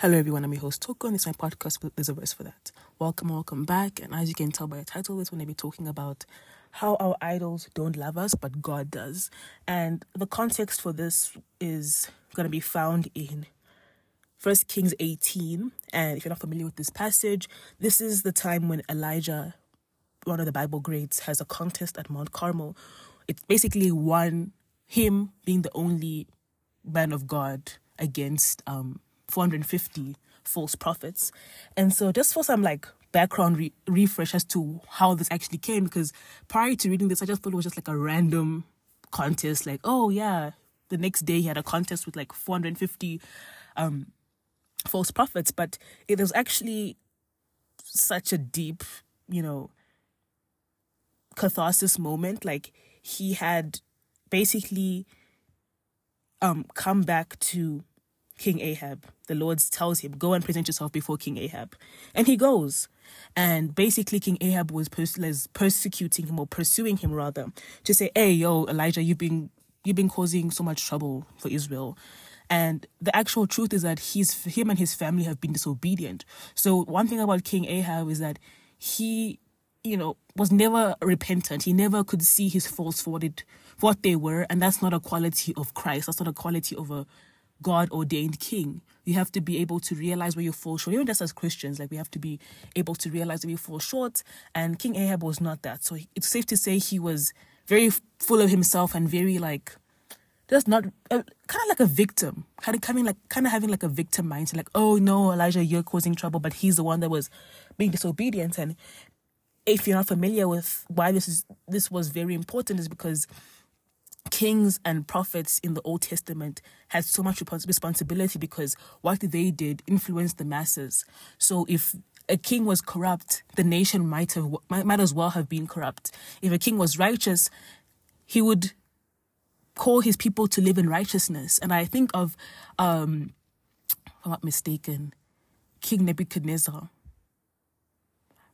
Hello, everyone. I'm your host, Thoko, and this is my podcast, There's a Verse for That. Welcome, welcome back. And as you can tell by the title, this going to be talking about how our idols don't love us, but God does. And the context for this is going to be found in First Kings 18. And if you're not familiar with this passage, this is the time when Elijah, one of the Bible greats, has a contest at Mount Carmel. It's basically one, him being the only man of God against um 450 false prophets. And so, just for some like background re- refresh as to how this actually came, because prior to reading this, I just thought it was just like a random contest. Like, oh yeah, the next day he had a contest with like 450 um, false prophets, but it was actually such a deep, you know, catharsis moment. Like he had basically um come back to King Ahab. The Lord tells him, Go and present yourself before King Ahab. And he goes. And basically, King Ahab was pers- persecuting him or pursuing him rather to say, Hey, yo, Elijah, you've been you've been causing so much trouble for Israel. And the actual truth is that he's him and his family have been disobedient. So one thing about King Ahab is that he, you know, was never repentant. He never could see his faults for what it for what they were, and that's not a quality of Christ. That's not a quality of a God ordained king. You have to be able to realize where you fall short. Even just as Christians, like we have to be able to realize where we fall short. And King Ahab was not that. So it's safe to say he was very full of himself and very like just not uh, kind of like a victim, kind of coming like kind of having like a victim mindset, like oh no, Elijah, you're causing trouble, but he's the one that was being disobedient. And if you're not familiar with why this is this was very important, is because kings and prophets in the Old Testament had so much responsibility because what they did influenced the masses. So if a king was corrupt, the nation might have might, as well have been corrupt. If a king was righteous, he would call his people to live in righteousness. And I think of, um, if I'm not mistaken, King Nebuchadnezzar.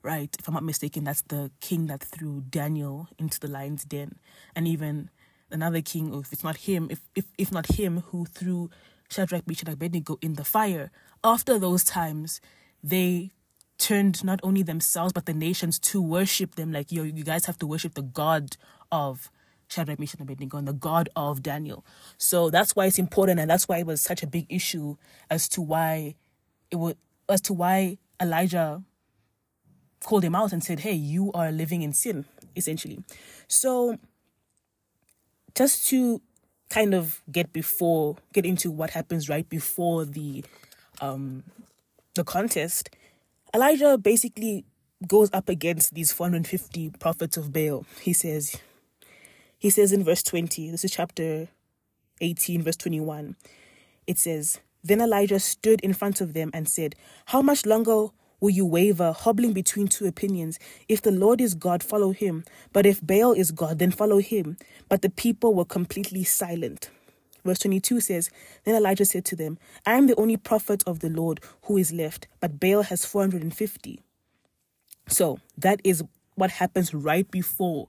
Right, if I'm not mistaken, that's the king that threw Daniel into the lion's den, and even another king, or if it's not him, if if, if not him who threw Shadrach, Meshach, Abednego in the fire. After those times, they turned not only themselves but the nations to worship them. Like, yo, you guys have to worship the God of Shadrach, Meshach, Abednego, and the God of Daniel. So that's why it's important, and that's why it was such a big issue as to why it was as to why Elijah called him out and said, "Hey, you are living in sin." Essentially, so just to kind of get before get into what happens right before the um the contest elijah basically goes up against these 450 prophets of baal. He says he says in verse 20 this is chapter 18 verse 21 it says then elijah stood in front of them and said how much longer will you waver, hobbling between two opinions? If the Lord is God, follow him. But if Baal is God, then follow him. But the people were completely silent. Verse 22 says, Then Elijah said to them, I am the only prophet of the Lord who is left, but Baal has 450. So that is what happens right before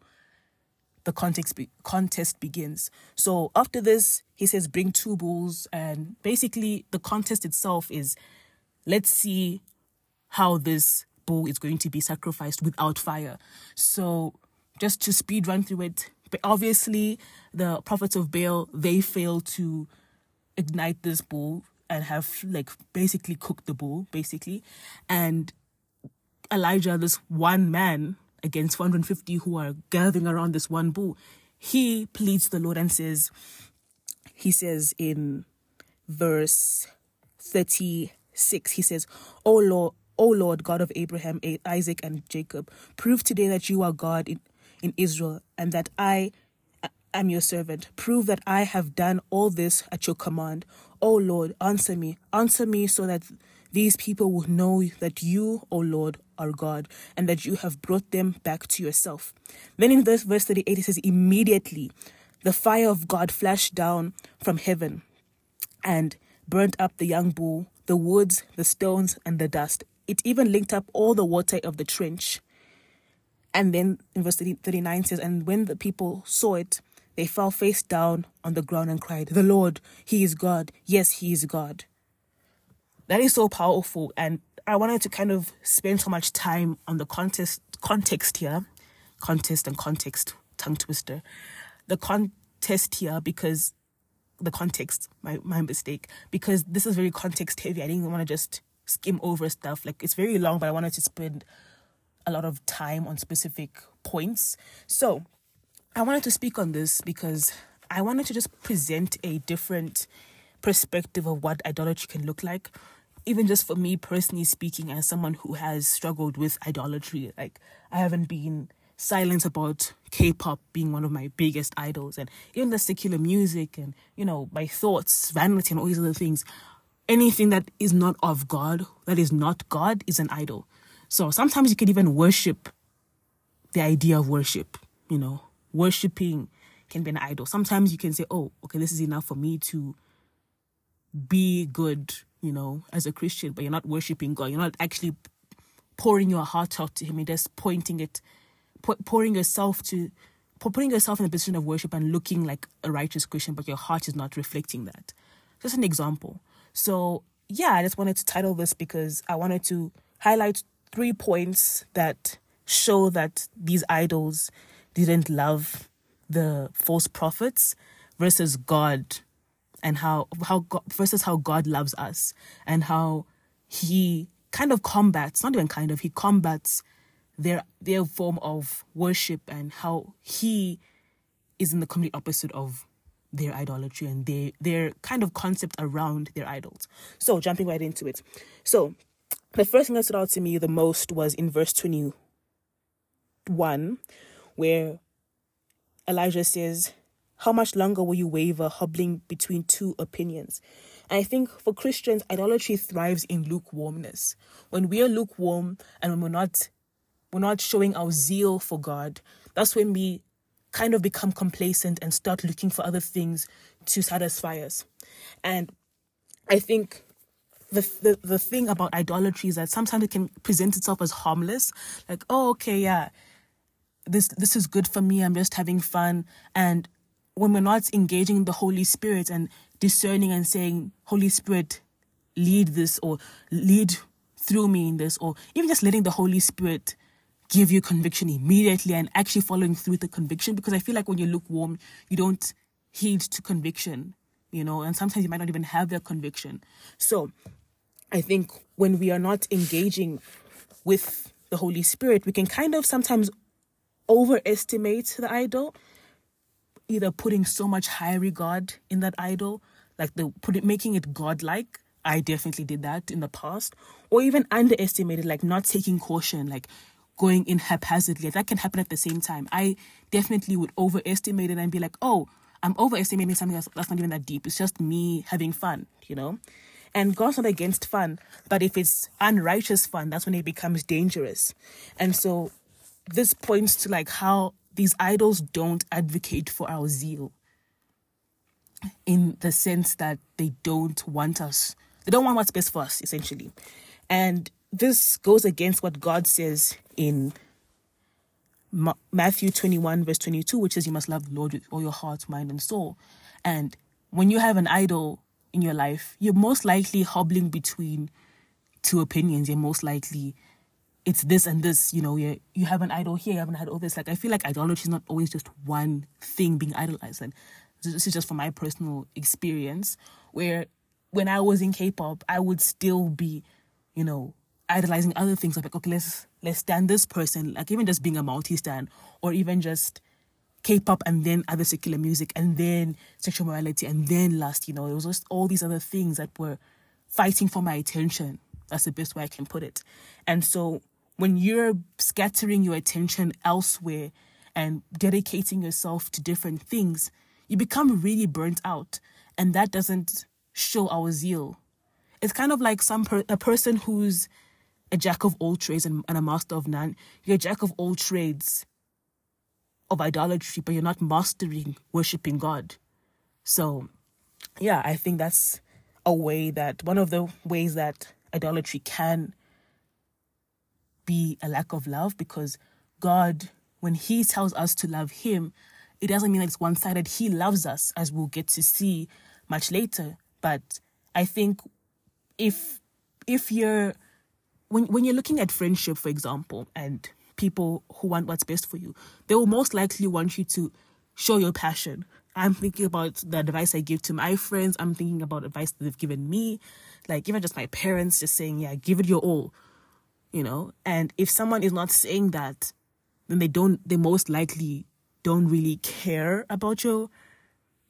the context be- contest begins. So after this, he says, Bring two bulls. And basically, the contest itself is let's see how this bull is going to be sacrificed without fire. So just to speed run through it, but obviously the prophets of Baal they fail to ignite this bull and have like basically cooked the bull basically, and Elijah, this one man against 450 who are gathering around this one bull, he pleads the Lord and says, he says in verse 36, he says, Oh Lord, O Lord, God of Abraham, Isaac, and Jacob, prove today that you are God in, in Israel and that I am your servant. Prove that I have done all this at your command. O Lord, answer me. Answer me so that these people will know that you, O Lord, are God and that you have brought them back to yourself. Then in verse, verse 38, it says, Immediately the fire of God flashed down from heaven and burnt up the young bull, the woods, the stones, and the dust it even linked up all the water of the trench. And then in verse 39 says, And when the people saw it, they fell face down on the ground and cried, The Lord, He is God. Yes, He is God. that is so powerful. And I wanted to kind of spend so much time on the context context here, contest and context, tongue twister, the contest here because the context, my my mistake, because this is very context heavy. I didn't want to just skim over stuff. Like it's very long, but I wanted to spend a lot of time on specific points. So I wanted to speak on this because I wanted to just present a different perspective of what idolatry can look like. Even just for me personally speaking, as someone who has struggled with idolatry, like I haven't been silent about K-pop being one of my biggest idols, and even the secular music, and you know my thoughts, vanity, and all these other things. Anything that is not of God, that is not God, is an idol. So sometimes you can even worship the idea of worship. You know, worshiping can be an idol. Sometimes you can say, "Oh, okay, this is enough for me to." be good, you know, as a Christian, but you're not worshiping God. You're not actually pouring your heart out to Him. You're just pointing it, pouring yourself to, putting yourself in a position of worship and looking like a righteous Christian, but your heart is not reflecting that. Just an example. So, yeah, I just wanted to title this because I wanted to highlight three points that show that these idols didn't love the false prophets versus God and how how God, versus how God loves us and how he kind of combats not even kind of he combats their their form of worship and how he is in the complete opposite of their idolatry and their their kind of concept around their idols. So jumping right into it. So the first thing that stood out to me the most was in verse 21 where Elijah says, how much longer will you waver, hobbling between two opinions? And I think for Christians, idolatry thrives in lukewarmness. When we are lukewarm and when we're not we're not showing our zeal for God, that's when we kind of become complacent and start looking for other things to satisfy us. And I think the, the the thing about idolatry is that sometimes it can present itself as harmless, like, oh, okay, yeah, this this is good for me. I'm just having fun, and when we're not engaging the Holy Spirit and discerning and saying, Holy Spirit, lead this or lead through me in this, or even just letting the Holy Spirit give you conviction immediately and actually following through with the conviction. Because I feel like when you look warm, you don't heed to conviction, you know, and sometimes you might not even have that conviction. So I think when we are not engaging with the Holy Spirit, we can kind of sometimes overestimate the idol either putting so much high regard in that idol, like the put it making it godlike. I definitely did that in the past, or even underestimated, like not taking caution, like going in haphazardly. That can happen at the same time. I definitely would overestimate it and be like, oh, I'm overestimating something that's, that's not even that deep. It's just me having fun, you know? And God's not against fun, but if it's unrighteous fun, that's when it becomes dangerous. And so this points to like how these idols don't advocate for our zeal in the sense that they don't want us. They don't want what's best for us, essentially. And this goes against what God says in Ma- Matthew 21, verse 22, which says, You must love the Lord with all your heart, mind, and soul. And when you have an idol in your life, you're most likely hobbling between two opinions. You're most likely it's this and this, you know, you you have an idol here, you have an idol this. Like I feel like idolatry is not always just one thing being idolized. And this is just from my personal experience, where when I was in K-pop, I would still be, you know, idolizing other things. Like okay, let's let's stand this person, like even just being a multi-stand, or even just K-pop and then other secular music and then sexual morality and then lust. You know, it was just all these other things that were fighting for my attention. That's the best way I can put it. And so when you're scattering your attention elsewhere and dedicating yourself to different things, you become really burnt out. And that doesn't show our zeal. It's kind of like some per- a person who's a jack of all trades and, and a master of none. You're a jack of all trades of idolatry, but you're not mastering worshiping God. So, yeah, I think that's a way that one of the ways that idolatry can be a lack of love because God, when He tells us to love Him, it doesn't mean that it's one sided. He loves us, as we'll get to see much later. But I think if if you're when when you're looking at friendship, for example, and people who want what's best for you, they will most likely want you to show your passion. I'm thinking about the advice I give to my friends. I'm thinking about advice that they've given me, like even just my parents, just saying, "Yeah, give it your all," you know. And if someone is not saying that, then they don't. They most likely don't really care about your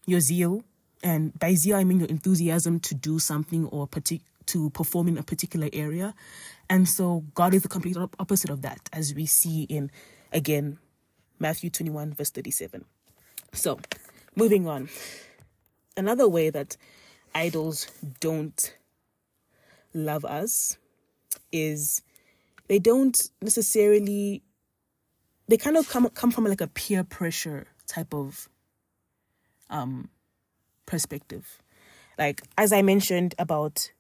your zeal. And by zeal, I mean your enthusiasm to do something or partic- to perform in a particular area. And so God is the complete opposite of that, as we see in, again, Matthew 21, verse 37. So, moving on. Another way that idols don't love us is they don't necessarily they kind of come come from like a peer pressure type of um perspective. Like as I mentioned about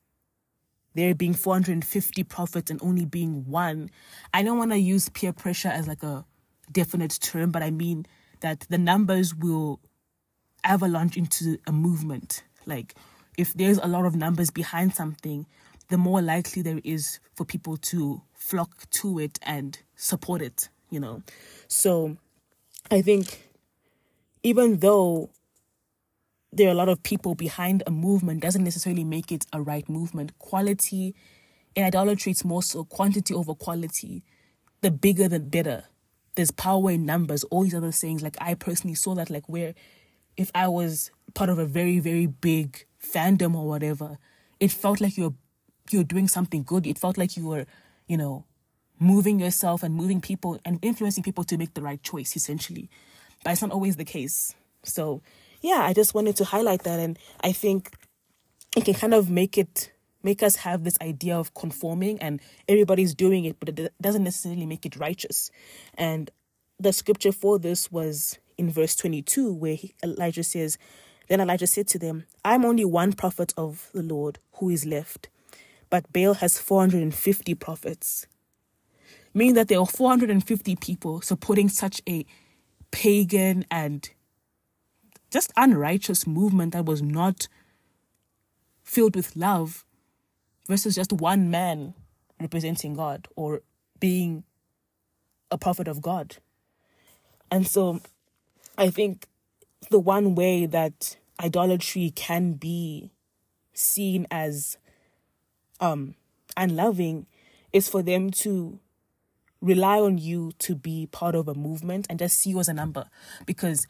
there being 450 prophets and only being one. I don't want to use peer pressure as like a definite term, but I mean that the numbers will avalanche into a movement. Like if there's a lot of numbers behind something, the more likely there is for people to flock to it and support it, you know. So I think even though there are a lot of people behind a movement doesn't necessarily make it a right movement. Quality in idolatry, it's more so quantity over quality. The bigger the better. There's power in numbers, all these other things. Like I personally saw that like where if I was part of a very, very big fandom or whatever, it felt like you're you're doing something good. It felt like you were, you know, moving yourself and moving people and influencing people to make the right choice, essentially. But it's not always the case. So yeah, I just wanted to highlight that. And I think it can kind of make it make us have this idea of conforming and everybody's doing it, but it doesn't necessarily make it righteous. And the scripture for this was in verse 22, where he, Elijah says, Then Elijah said to them, I'm only one prophet of the Lord who is left, but Baal has 450 prophets. Meaning that there are 450 people supporting such a pagan and just unrighteous movement that was not filled with love versus just one man representing God or being a prophet of God. And so I think the one way that idolatry can be seen as um unloving is for them to rely on you to be part of a movement and just see you as a number because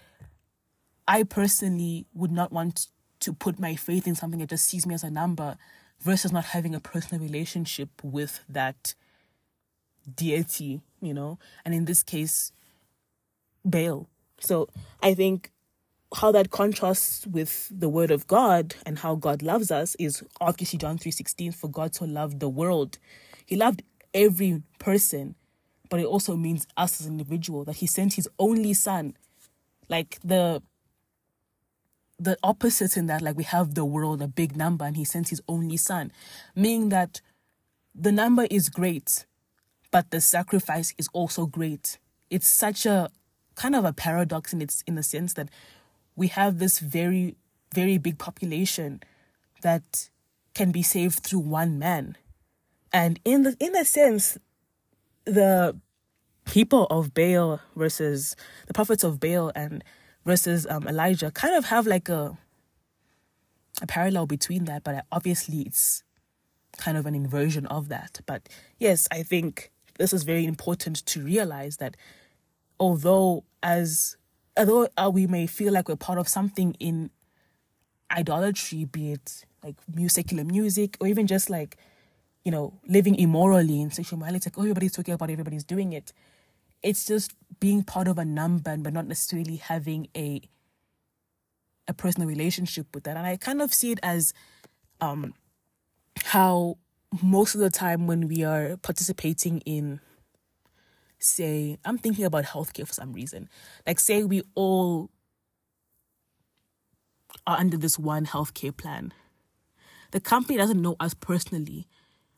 I personally would not want to put my faith in something that just sees me as a number versus not having a personal relationship with that deity, you know? And in this case, Baal. So I think how that contrasts with the word of God and how God loves us is obviously John 3:16 for God so loved the world. He loved every person, but it also means us as an individual that he sent his only son. Like the the opposite in that, like we have the world, a big number, and he sent his only son, meaning that the number is great, but the sacrifice is also great. It's such a kind of a paradox in its in the sense that we have this very, very big population that can be saved through one man. And in the in a sense, the people of Baal versus the prophets of Baal and versus um, Elijah kind of have like a a parallel between that, but obviously it's kind of an inversion of that. But yes, I think this is very important to realize that although as although uh, we may feel like we're part of something in idolatry, be it like secular music or even just like you know living immorally in sexual morality, like oh, everybody's talking about, it, everybody's doing it it's just being part of a number but not necessarily having a a personal relationship with that. And i kind of see it as um how most of the time when we are participating in say i'm thinking about healthcare for some reason. Like say we all are under this one healthcare plan. The company doesn't know us personally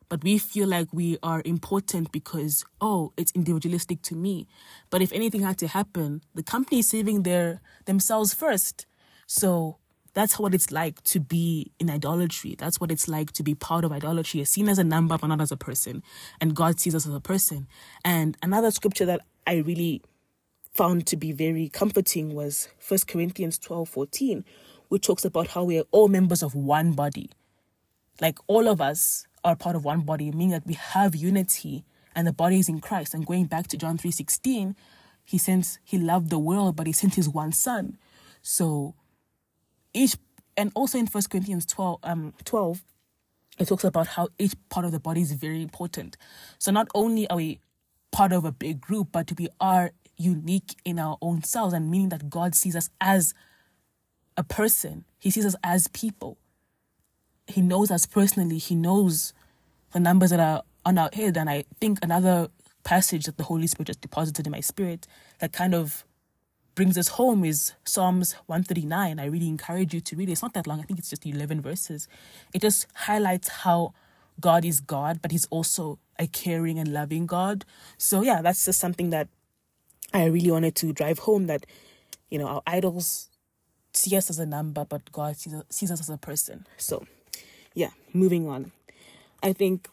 but we feel like we are important because oh it's individualistic to me but if anything had to happen the company is saving their themselves first so that's what it's like to be in idolatry. That's what it's like to be part of idolatry. You're seen as a number, but not as a person. And God sees us as a person. And another scripture that I really found to be very comforting was First Corinthians 12 14, which talks about how we are all members of one body. Like all of us are part of one body, meaning that we have unity and the body is in Christ. And going back to John 3:16, he sends he loved the world, but he sent his one son. So each and also in First Corinthians 12, um 12, it talks about how each part of the body is very important. So not only are we part of a big group, but we are unique in our own selves, and meaning that God sees us as a person. He sees us as people. He knows us personally. He knows the numbers that are on our head. And I think another passage that the Holy Spirit just deposited in my spirit that kind of brings us home is Psalms 139. I really encourage you to read it. It's not that long, I think it's just 11 verses. It just highlights how God is God, but He's also a caring and loving God. So, yeah, that's just something that I really wanted to drive home that, you know, our idols see us as a number, but God sees, us as a person. So, yeah, moving on. I think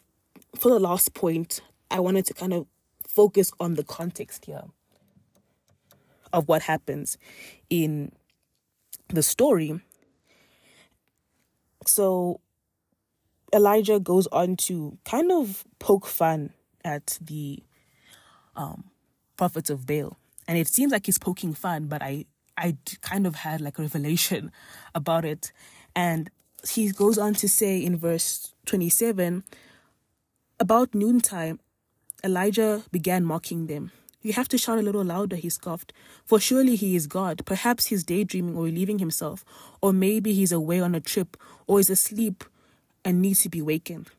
for the last point, I wanted to kind of focus on the context here of what happens in the story. So Elijah goes on to kind of poke fun at the um, prophets of Baal. And it seems like he's poking fun, but I, I kind of had like a revelation about it. And he goes on to say in verse 27 about noontime, Elijah began mocking them. You have to shout a little louder, he scoffed, for surely he is God. Perhaps he's daydreaming or relieving himself, or maybe he's away on a trip or is asleep and needs to be wakened.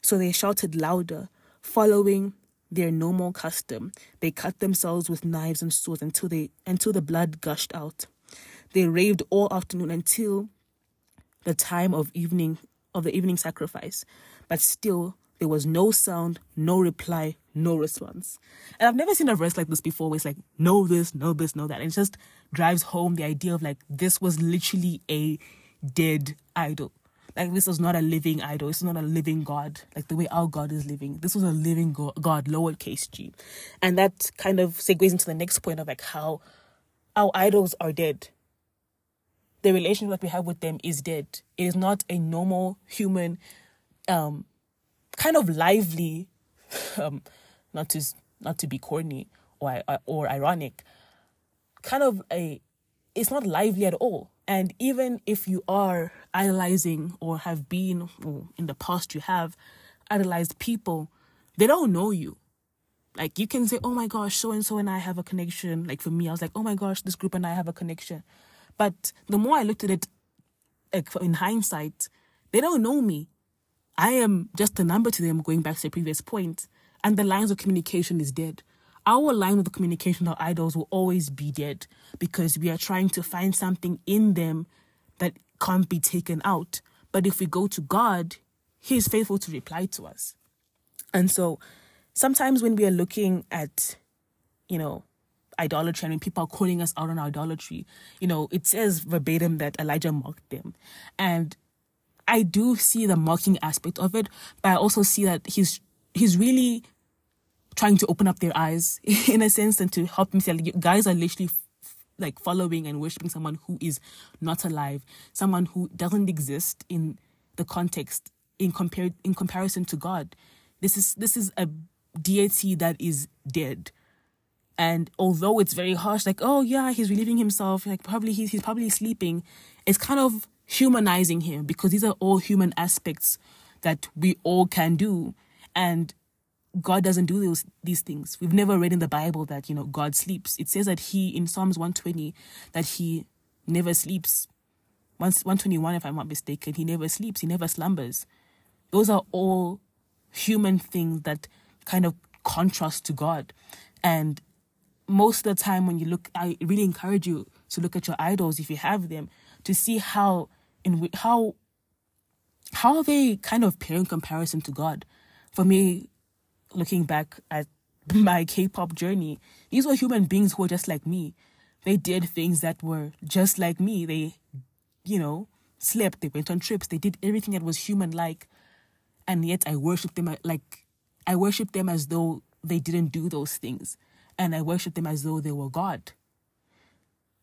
So they shouted louder, following their normal custom. They cut themselves with knives and swords until they until the blood gushed out. They raved all afternoon until the time of evening of the evening sacrifice, but still there was no sound, no reply, no response. And I've never seen a verse like this before where it's like, know this, know this, know that. And it just drives home the idea of like, this was literally a dead idol. Like, this was not a living idol. This is not a living God, like the way our God is living. This was a living God, lowercase g. And that kind of segues into the next point of like how our idols are dead. The relationship that we have with them is dead. It is not a normal human um, kind of lively, um, not to not to be corny or or ironic, kind of a it's not lively at all. And even if you are idolizing or have been or in the past you have idolized people, they don't know you. Like you can say, "Oh my gosh, so and so and I have a connection." Like for me, I was like, "Oh my gosh, this group and I have a connection." But the more I looked at it, eh, like in hindsight, they don't know me. I am just a number to them, going back to the previous point, and the lines of communication is dead. Our line of communication, our idols, will always be dead because we are trying to find something in them that can't be taken out. But if we go to God, He is faithful to reply to us. And so sometimes when we are looking at, you know, idolatry and people are calling us out on idolatry, you know, it says verbatim that Elijah mocked them. And I do see the mocking aspect of it, but I also see that he's he's really trying to open up their eyes in a sense and to help them see like, guys are literally like following and worshiping someone who is not alive, someone who doesn't exist in the context in compare in comparison to God. This is this is a deity that is dead. And although it's very harsh, like, oh yeah, he's relieving himself, like probably he's he's probably sleeping, it's kind of humanizing him because these are all human aspects that we all can do. And God doesn't do those these things. We've never read in the Bible that, you know, God sleeps. It says that he in Psalms 120 that he never sleeps. Once 121 if I'm not mistaken, he never sleeps, he never slumbers. Those are all human things that kind of contrast to God. And most of the time when you look I really encourage you to look at your idols if you have them to see how in how how they kind of pair in comparison to God. For me, looking back at my K-pop journey, these were human beings who were just like me. They did things that were just like me. They you know, slept, they went on trips, they did everything that was human like, and yet I worship them like I worship them as though they didn't do those things, and I worship them as though they were God.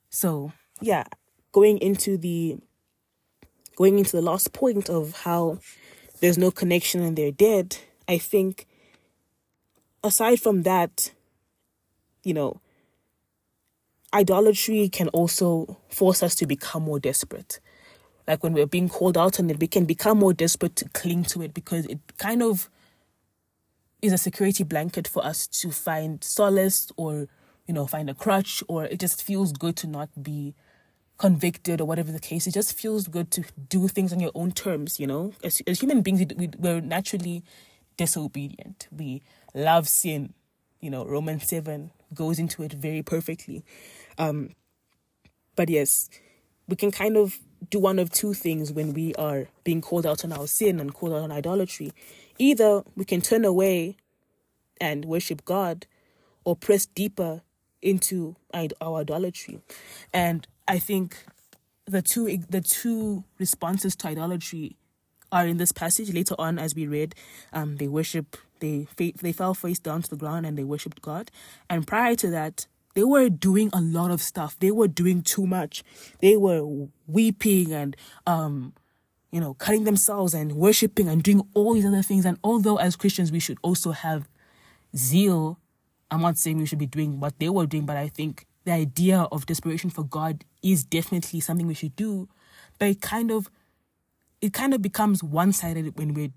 So yeah, going into the going into the last point of how there's no connection and they're dead, I think aside from that, you know, idolatry can also force us to become more desperate. Like when we're being called out on it, we can become more desperate to cling to it because it kind of is a security blanket for us to find solace or, you know, find a crutch, or it just feels good to not be convicted or whatever the case. It just feels good to do things on your own terms, you know? As, as human beings, we, we're naturally disobedient. We love sin. You know, Romans 7 goes into it very perfectly. Um, but yes, we can kind of do one of two things when we are being called out on our sin and called out on idolatry. Either we can turn away and worship God or press deeper into our idolatry. And I think the two the two responses to idolatry are in this passage later on as we read um, they worship they they fell face down to the ground and they worshipped god and prior to that they were doing a lot of stuff. They were doing too much. They were weeping and um you know cutting themselves and worshiping and doing all these other things. And although as christians we should also have zeal i'm not saying we should be doing what they were doing but i think the idea of desperation for god is definitely something we should do. But it kind of it kind of becomes one-sided when we're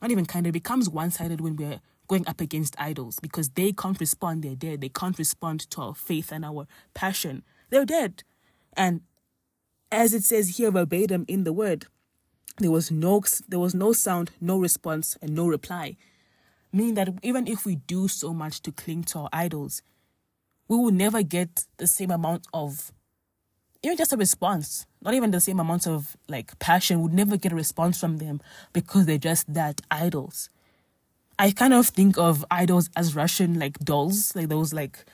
not even kind of becomes one-sided when we're going up against idols because they can't respond they're dead. They can't respond to our faith and our passion. They're dead. And as it says here verbatim in the word there was no there was no sound no response and no reply. Meaning that even if we do so much to cling to our idols we will never get the same amount of even just a response, not even the same amount of like passion, would never get a response from them because they're just that idols. I kind of think of idols as Russian like dolls, like those like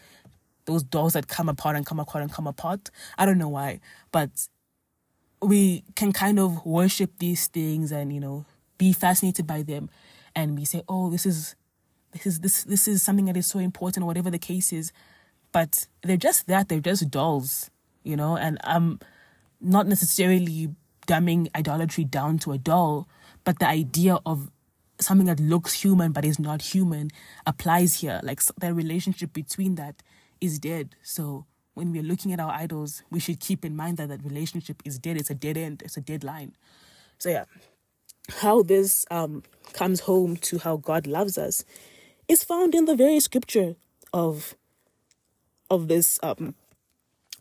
those dolls that come apart and come apart and come apart. I don't know why, but we can kind of worship these things and you know be fascinated by them, and we say, oh, this is this is this this is something that is so important, or whatever the case is. But they're just that, they're just dolls you know, and I'm not necessarily dumbing idolatry down to a doll, but the idea of something that looks human but is not human applies here. Like the relationship between that is dead. So when we're looking at our idols, we should keep in mind that that relationship is dead. It's a dead end. It's a dead line. So yeah, how this um, comes home to how God loves us is found in the very scripture of of this um,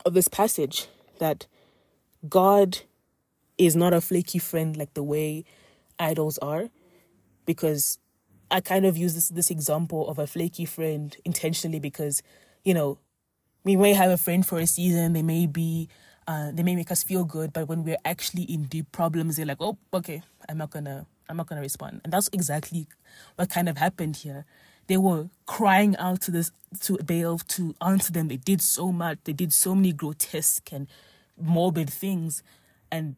of this passage that God is not a flaky friend like the way idols are, because I kind of use this this example of a flaky friend intentionally because, you know, we may have a friend for a season, they may be uh, they may make us feel good, but when we're actually in deep problems, they're like, oh, okay, I'm not gonna, I'm not gonna respond, and that's exactly what kind of happened here they were crying out to this to Baal to answer them. They did so much. They did so many grotesque and morbid things, and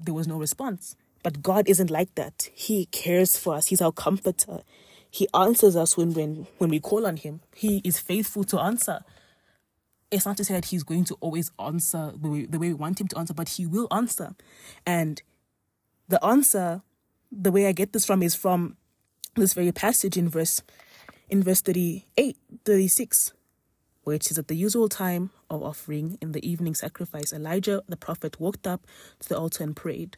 there was no response. But God isn't like that. He cares for us. He's our comforter. He answers us when when when we call on him. He is faithful to answer. It's not to say that he's going to always answer the way, the way we want him to answer, but he will answer. And the answer, the way I get this from is from this very passage in verse in verse 38 36 where it says at the usual time of offering in the evening sacrifice elijah the prophet walked up to the altar and prayed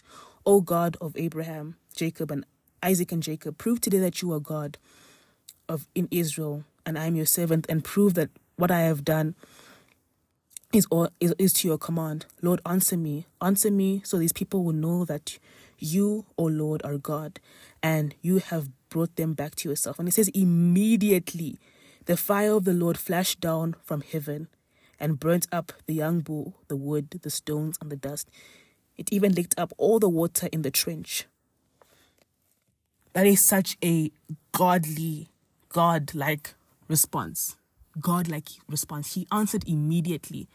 o god of abraham jacob and isaac and jacob prove today that you are god of in israel and i am your servant and prove that what i have done is, all, is, is to your command lord answer me answer me so these people will know that you o lord are god and you have brought them back to yourself. And it says, immediately the fire of the Lord flashed down from heaven and burnt up the young bull, the wood, the stones, and the dust. It even licked up all the water in the trench. That is such a godly, God like response. God like response. He answered immediately.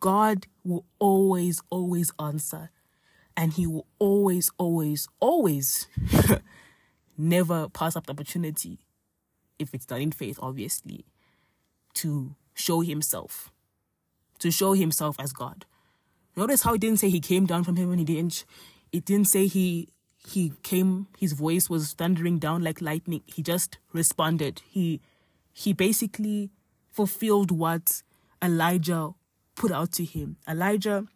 God will always, always answer And he will always, always, always never pass up the opportunity, if it's done in faith, obviously, to show himself, to show himself as God. Notice how it didn't say he came down from heaven. He didn't. It didn't say he he came. His voice was thundering down like lightning. He just responded. He he basically fulfilled what Elijah put out to him. Elijah,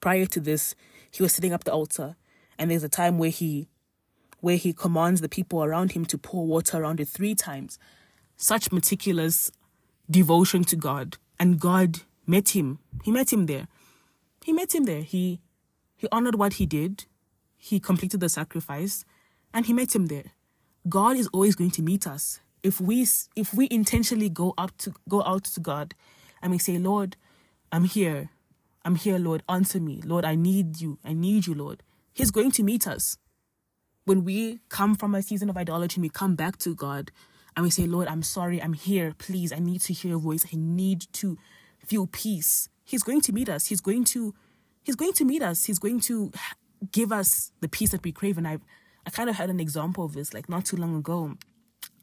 prior to this, he was sitting up the altar, and there's a time where he where he commands the people around him to pour water around it three times. Such meticulous devotion to God. And God met him. He met him there. He met him there. He he honored what he did. He completed the sacrifice and he met him there. God is always going to meet us. If we if we intentionally go up to go out to God and we say, "Lord, I'm here. I'm here, Lord. Answer me. Lord, I need you. I need you, Lord." He's going to meet us. When we come from a season of idolatry and we come back to God and we say, Lord, I'm sorry, I'm here. Please, I need to hear your voice. I need to feel peace. He's going to meet us. He's going to He's going to meet us. He's going to give us the peace that we crave. And I I kind of had an example of this like not too long ago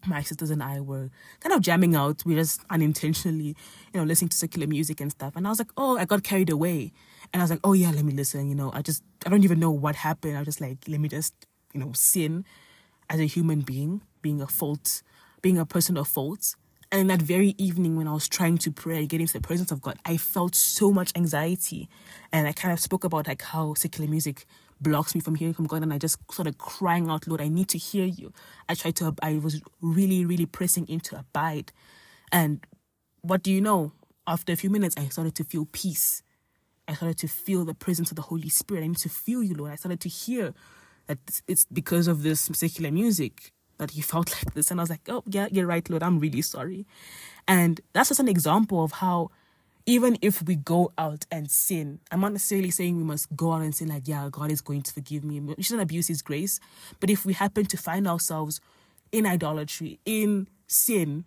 my sisters and I were kind of jamming out. We just unintentionally, you know, listening to secular music and stuff. And I was like, oh, I got carried away. And I was like, oh yeah, let me listen. You know, I just, I don't even know what happened. I was just like, let me just, you know, sin as a human being, being a fault, being a person of faults. And that very evening when I was trying to pray and get into the presence of God, I felt so much anxiety. And I kind of spoke about like how secular music blocks me from hearing from God. And I just started crying out, Lord, I need to hear you. I tried to, I was really, really pressing into abide. And what do you know? After a few minutes, I started to feel peace. I started to feel the presence of the Holy Spirit. I need to feel you, Lord. I started to hear that it's because of this secular music that he felt like this. And I was like, oh, yeah, you're right, Lord. I'm really sorry. And that's just an example of how even if we go out and sin, I'm not necessarily saying we must go out and sin like, yeah, God is going to forgive me. We shouldn't abuse his grace. But if we happen to find ourselves in idolatry, in sin,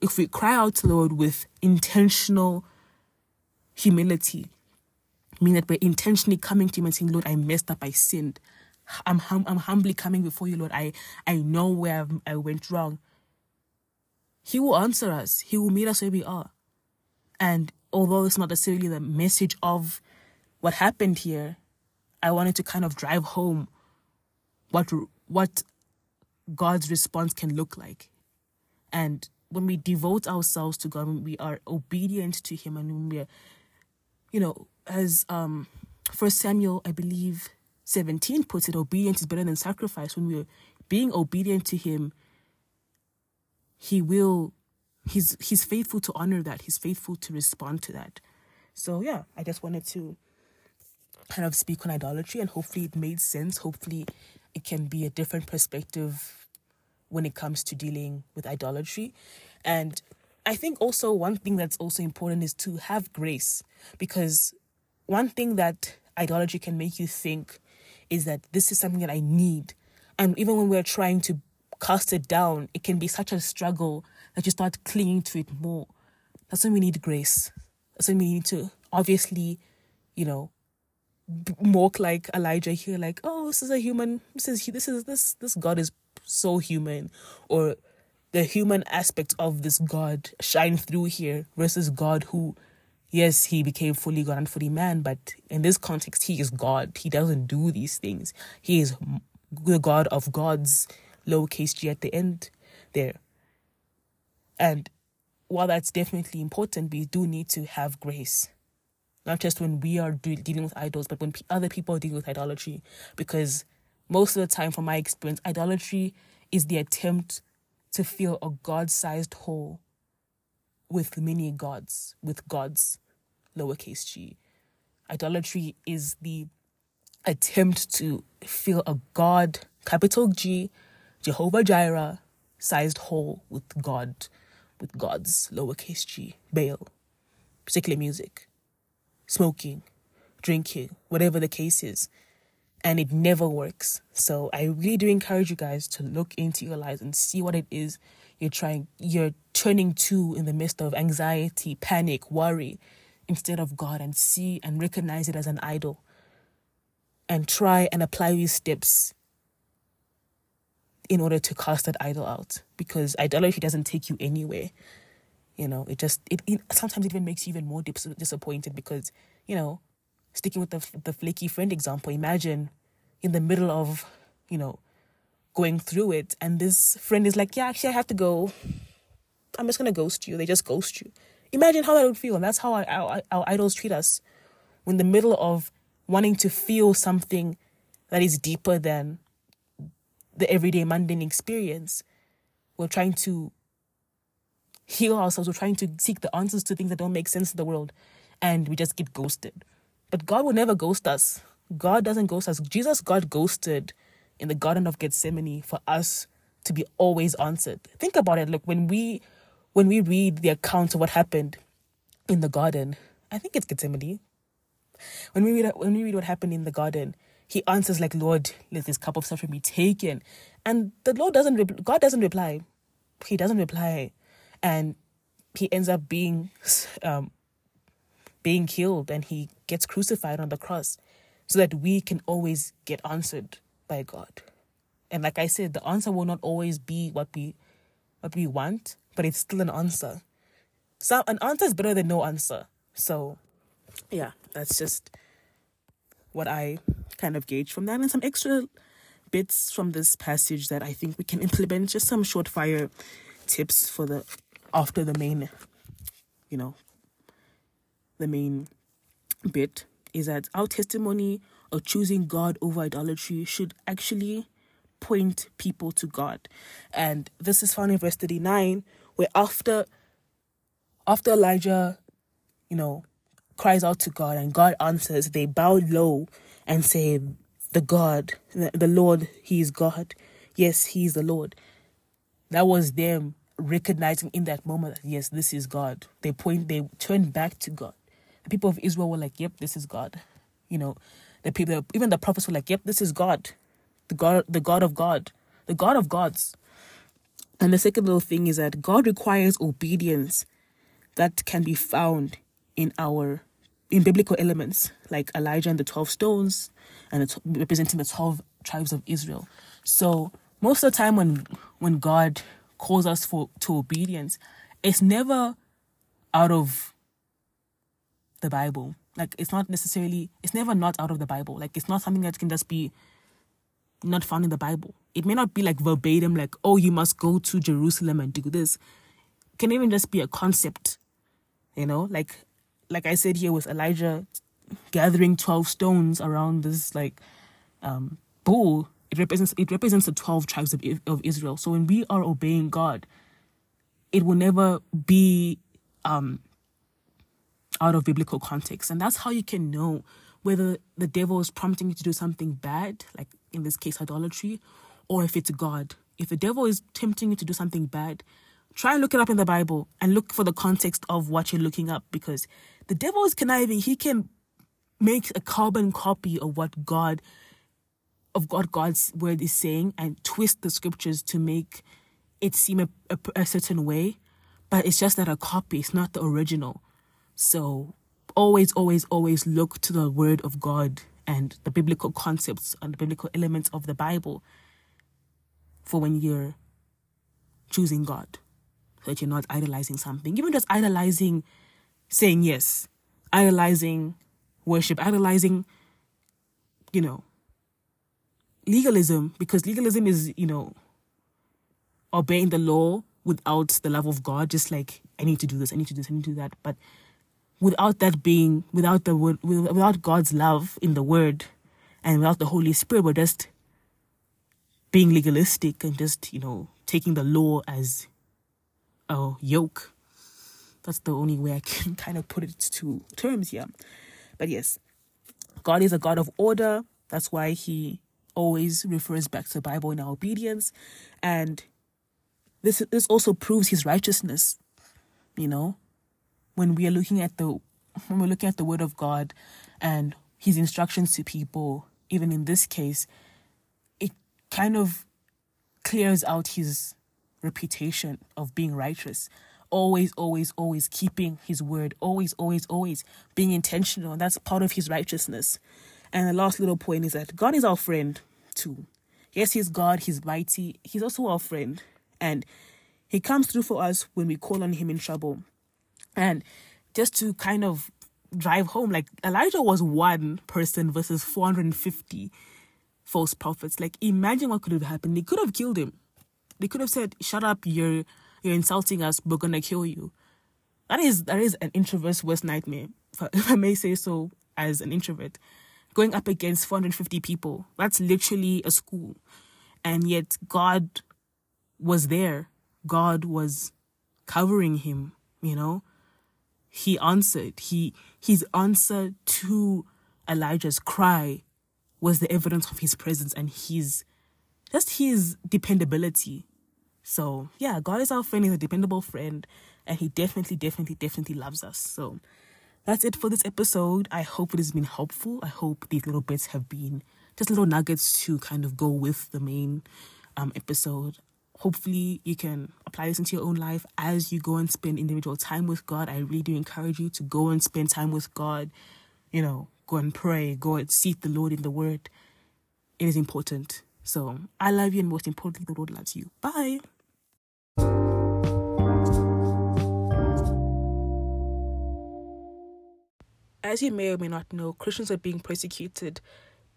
if we cry out to Lord with intentional humility, meaning that we're intentionally coming to him and saying, Lord, I messed up, I sinned. I'm hum- I'm humbly coming before you, Lord. I I know where I've, I went wrong. He will answer us. He will meet us where we are. And although it's not necessarily the message of what happened here, I wanted to kind of drive home what what God's response can look like. And when we devote ourselves to God, when we are obedient to Him, and when we're, you know, as um, First Samuel, I believe, 17 puts it, obedience is better than sacrifice. When we're being obedient to Him, He will, He's He's faithful to honor that. He's faithful to respond to that. So yeah, I just wanted to kind of speak on idolatry and hopefully it made sense. Hopefully it can be a different perspective when it comes to dealing with idolatry. And I think also one thing that's also important is to have grace because one thing that idolatry can make you think is that this is something that I need. And even when we're trying to cast it down, it can be such a struggle that you start clinging to it more. That's when we need grace. That's when we need to obviously, you know, walk like Elijah here, like, oh, this is a human. This is this is this this God is so human, or the human aspect of this God shine through here versus God who yes, he became fully God and fully man, but in this context, he is God. He doesn't do these things. He is the God of gods, lowercase g at the end there. And while that's definitely important, we do need to have grace. Not just when we are dealing with idols, but when p- other people are dealing with idolatry. Because most of the time, from my experience, idolatry is the attempt to fill a God sized hole with many gods, with gods, lowercase g. Idolatry is the attempt to fill a God, capital G, Jehovah Jireh, sized hole with God, with gods, lowercase g, Baal, secular music, smoking, drinking, whatever the case is. And it never works. So I really do encourage you guys to look into your lives and see what it is you're trying you're turning to in the midst of anxiety, panic, worry, instead of God and see and recognize it as an idol. and try and apply these steps in order to cast that idol out because idolatry doesn't take you anywhere you know it just it, it sometimes it even makes you even more dis- disappointed because you know sticking with the the flaky friend example imagine in the middle of you know going through it and this friend is like yeah actually i have to go i'm just gonna ghost you they just ghost you imagine how that would feel and that's how our, our, our idols treat us when in the middle of wanting to feel something that is deeper than the everyday mundane experience. We're trying to heal ourselves. We're trying to seek the answers to things that don't make sense in the world. And we just get ghosted. But God will never ghost us. God doesn't ghost us. Jesus got ghosted in the Garden of Gethsemane for us to be always answered. Think about it. Look, when we when we read the account of what happened in the garden, I think it's Gethsemane. When we read when we read what happened in the garden, he answers like, "Lord, let this cup of suffering be taken," and the Lord doesn't. God doesn't reply. He doesn't reply, and he ends up being um, being killed, and he gets crucified on the cross, so that we can always get answered by God. And like I said, the answer will not always be what we what we want, but it's still an answer. So an answer is better than no answer. So yeah, that's just what I kind of gauge from that and some extra bits from this passage that I think we can implement, just some short fire tips for the after the main, you know, the main bit is that our testimony of choosing God over idolatry should actually point people to God. And this is found in verse 39, where after after Elijah, you know, cries out to God and God answers, they bow low and say, The God, the Lord, He is God. Yes, He is the Lord. That was them recognizing in that moment that, yes, this is God. They point, they turn back to God. The people of Israel were like, Yep, this is God. You know, the people, even the prophets were like, Yep, this is God. The God, the God of God, the God of gods. And the second little thing is that God requires obedience that can be found in our in biblical elements like Elijah and the 12 stones and the, representing the 12 tribes of Israel. So most of the time when when God calls us for to obedience, it's never out of the Bible. Like it's not necessarily it's never not out of the Bible. Like it's not something that can just be not found in the Bible. It may not be like verbatim, like, oh, you must go to Jerusalem and do this. It can even just be a concept, you know, like like I said here with Elijah gathering 12 stones around this like um, bull, it represents it represents the 12 tribes of, of Israel. So when we are obeying God, it will never be um, out of biblical context. And that's how you can know whether the devil is prompting you to do something bad, like in this case, idolatry, or if it's God. If the devil is tempting you to do something bad, try and look it up in the Bible and look for the context of what you're looking up because the devil is conniving. He can make a carbon copy of what God of what God's word is saying and twist the scriptures to make it seem a, a, a certain way, but it's just not a copy. It's not the original. So always, always, always look to the word of God and the biblical concepts and the biblical elements of the Bible for when you're choosing God that you're not idolizing something, even just idolizing saying yes, idolizing worship, idolizing, you know, legalism, because legalism is, you know, obeying the law without the love of God, just like I need to do this, I need to do this, I need to do that. But without that being, without the word, without God's love in the word, and without the Holy Spirit, we're just being legalistic and just, you know, taking the law as a yoke. That's the only way I can kind of put it to terms here. But yes, God is a God of order. That's why he always refers back to the Bible in our obedience. And this this also proves his righteousness. You know, when we are looking at the when we're looking at the word of God and his instructions to people, even in this case, it kind of clears out his reputation of being righteous. Always, always, always keeping his word. Always, always, always being intentional. That's part of his righteousness. And the last little point is that God is our friend too. Yes, He's God, He's mighty, He's also our friend. And He comes through for us when we call on Him in trouble. And just to kind of drive home, like Elijah was one person versus 450 false prophets. Like imagine what could have happened. They could have killed him. They could have said, Shut up, you're you're insulting us, we're gonna kill you. That is that is an introvert's worst nightmare, if I may say so as an introvert. Going up against 450 people. That's literally a school. And yet God was there. God was covering him, you know? He answered. He his answer to Elijah's cry was the evidence of his presence and his just his dependability. So yeah, God is our friend, he's a dependable friend, and he definitely, definitely, definitely loves us. So that's it for this episode. I hope it has been helpful. I hope these little bits have been just little nuggets to kind of go with the main um, episode. Hopefully, you can apply this into your own life as you go and spend individual time with God. I really do encourage you to go and spend time with God. You know, go and pray, go and seek the Lord in the Word. It is important. So I love you, and most importantly, the Lord loves you. Bye. As you may or may not know, Christians are being persecuted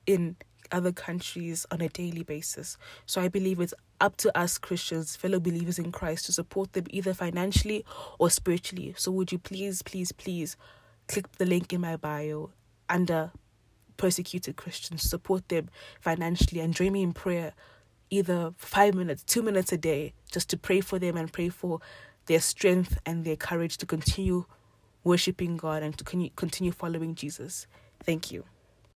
in other countries on a daily basis. So I believe it's up to us Christians, fellow believers in Christ, to support them either financially or spiritually. So would you please, please, please click the link in my bio under persecuted Christians, support them financially, and join me in prayer, either five minutes, two minutes a day, just to pray for them and pray for their strength and their courage to continue worshiping God and to continue following Jesus. Thank you.